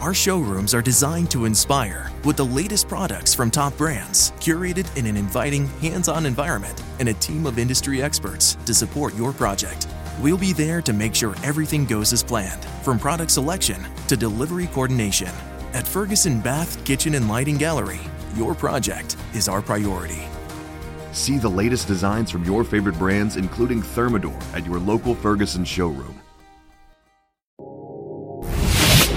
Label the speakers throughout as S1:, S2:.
S1: Our showrooms are designed to inspire with the latest products from top brands, curated in an inviting, hands on environment, and a team of industry experts to support your project. We'll be there to make sure everything goes as planned, from product selection to delivery coordination. At Ferguson Bath, Kitchen, and Lighting Gallery, your project is our priority.
S2: See the latest designs from your favorite brands, including Thermador, at your local Ferguson showroom.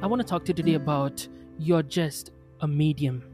S3: I want to talk to you today about you're just a medium.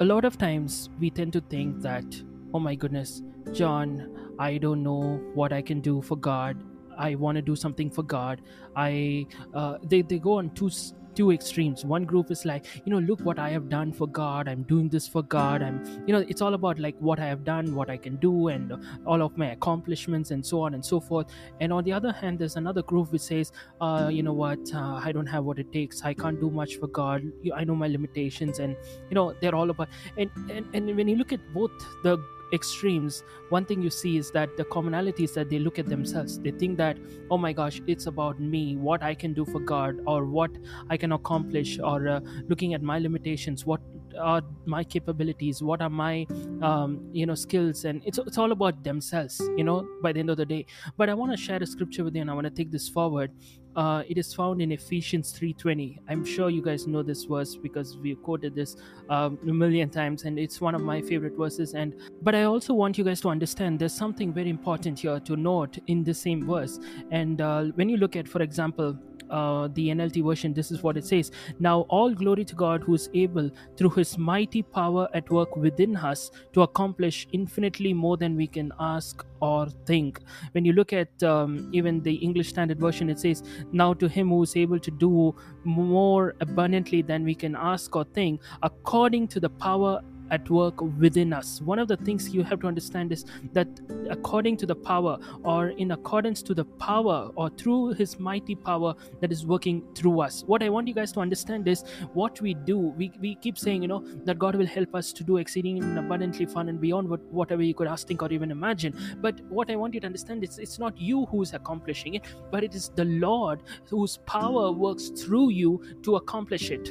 S3: A lot of times we tend to think that, oh my goodness, John, I don't know what I can do for God. I want to do something for God. I uh, they they go on two two extremes. One group is like, you know, look what I have done for God. I'm doing this for God. I'm, you know, it's all about like what I have done, what I can do, and all of my accomplishments, and so on and so forth. And on the other hand, there's another group which says, uh, you know what, uh, I don't have what it takes. I can't do much for God. I know my limitations, and you know they're all about. And and and when you look at both the extremes one thing you see is that the commonality is that they look at themselves. They think that oh my gosh it's about me what i can do for god or what i can accomplish or uh, looking at my limitations what are my capabilities? What are my um, you know skills? And it's, it's all about themselves you know by the end of the day. But i want to share a scripture with you and i want to take this forward. Uh, it is found in ephesians 3.20 i'm sure you guys know this verse because we quoted this um, a million times and it's one of my favorite verses. And but i also want you guys to understand there's something very important here to note in the same verse. And uh, when you look at for example uh, the NLT version, this is what it says. Now, all glory to God who is able, through his mighty power at work within us, to accomplish infinitely more than we can ask or think. When you look at um, even the English Standard Version, it says, Now to him who is able to do more abundantly than we can ask or think, according to the power at work within us. One of the things you have to understand is that according to the power, or in accordance to the power, or through His mighty power that is working through us. What I want you guys to understand is what we do. We, we keep saying, you know, that God will help us to do exceeding and abundantly fun and beyond what, whatever you could ask, think, or even imagine. But what I want you to understand is it's not you who's accomplishing it, but it is the Lord whose power works through you to accomplish it.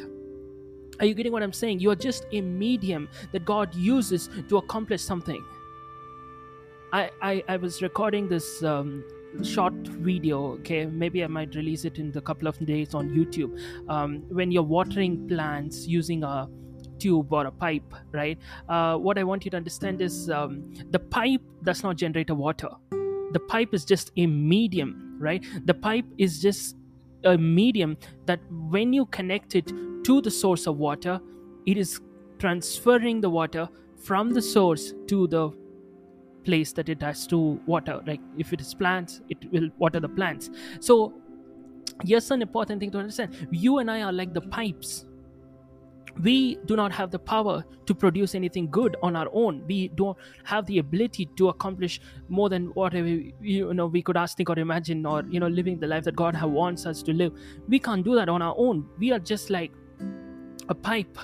S3: Are you getting what I'm saying? You are just a medium that God uses to accomplish something. I, I, I was recording this um, short video, okay? Maybe I might release it in a couple of days on YouTube. Um, when you're watering plants using a tube or a pipe, right? Uh, what I want you to understand is um, the pipe does not generate a water. The pipe is just a medium, right? The pipe is just a medium that when you connect it to the source of water, it is transferring the water from the source to the place that it has to water. Like if it is plants, it will water the plants. So, here's an important thing to understand you and I are like the pipes. We do not have the power to produce anything good on our own. We don't have the ability to accomplish more than whatever you know we could ask, think, or imagine, or you know, living the life that God wants us to live. We can't do that on our own. We are just like a pipe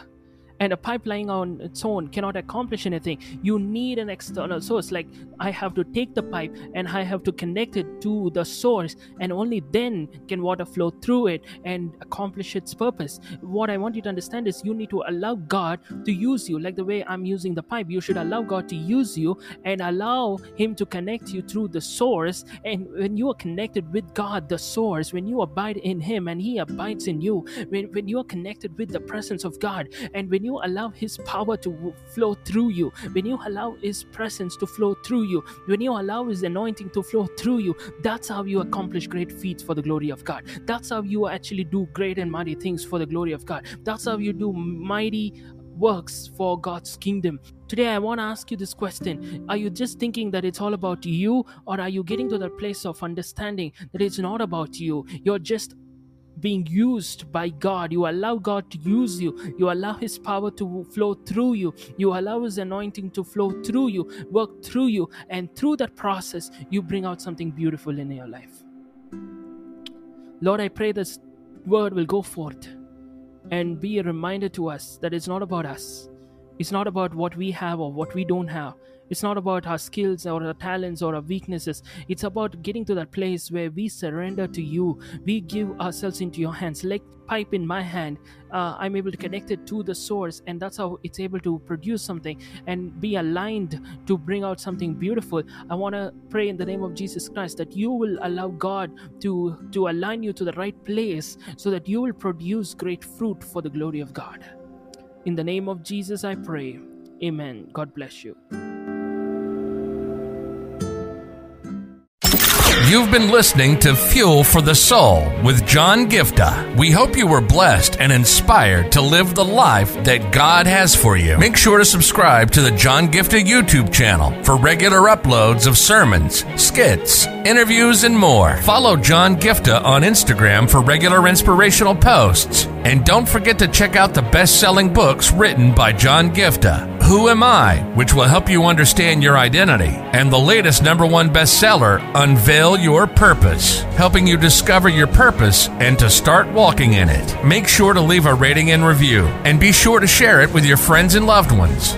S3: and a pipeline on its own cannot accomplish anything. You need an external source. Like i have to take the pipe and i have to connect it to the source and only then can water flow through it and accomplish its purpose. What i want you to understand is you need to allow god to use you. Like the way i'm using the pipe you should allow god to use you and allow him to connect you through the source. And when you are connected with god the source when you abide in him and he abides in you when, when you are connected with the presence of god and when you allow his power to flow through you when you allow his presence to flow through you when you allow his anointing to flow through you that's how you accomplish great feats for the glory of god that's how you actually do great and mighty things for the glory of god that's how you do mighty works for God's kingdom. Today, I want to ask you this question Are you just thinking that it's all about you, or are you getting to that place of understanding that it's not about you? You're just being used by God. You allow God to use you. You allow His power to flow through you. You allow His anointing to flow through you, work through you. And through that process, you bring out something beautiful in your life. Lord, I pray this word will go forth and be a reminder to us that it's not about us. It's not about what we have or what we don't have. It's not about our skills or our talents or our weaknesses. It's about getting to that place where we surrender to you. We give ourselves into your hands. Like pipe in my hand, uh, I'm able to connect it to the source, and that's how it's able to produce something and be aligned to bring out something beautiful. I want to pray in the name of Jesus Christ that you will allow God to to align you to the right place, so that you will produce great fruit for the glory of God. In the name of Jesus, I pray. Amen. God bless you.
S4: You've been listening to Fuel for the Soul with John Giftah. We hope you were blessed and inspired to live the life that God has for you. Make sure to subscribe to the John Giftah YouTube channel for regular uploads of sermons, skits, interviews, and more. Follow John Giftah on Instagram for regular inspirational posts. And don't forget to check out the best selling books written by John Giftah. Who Am I, which will help you understand your identity, and the latest number one bestseller, Unveil Your Purpose, helping you discover your purpose and to start walking in it. Make sure to leave a rating and review, and be sure to share it with your friends and loved ones.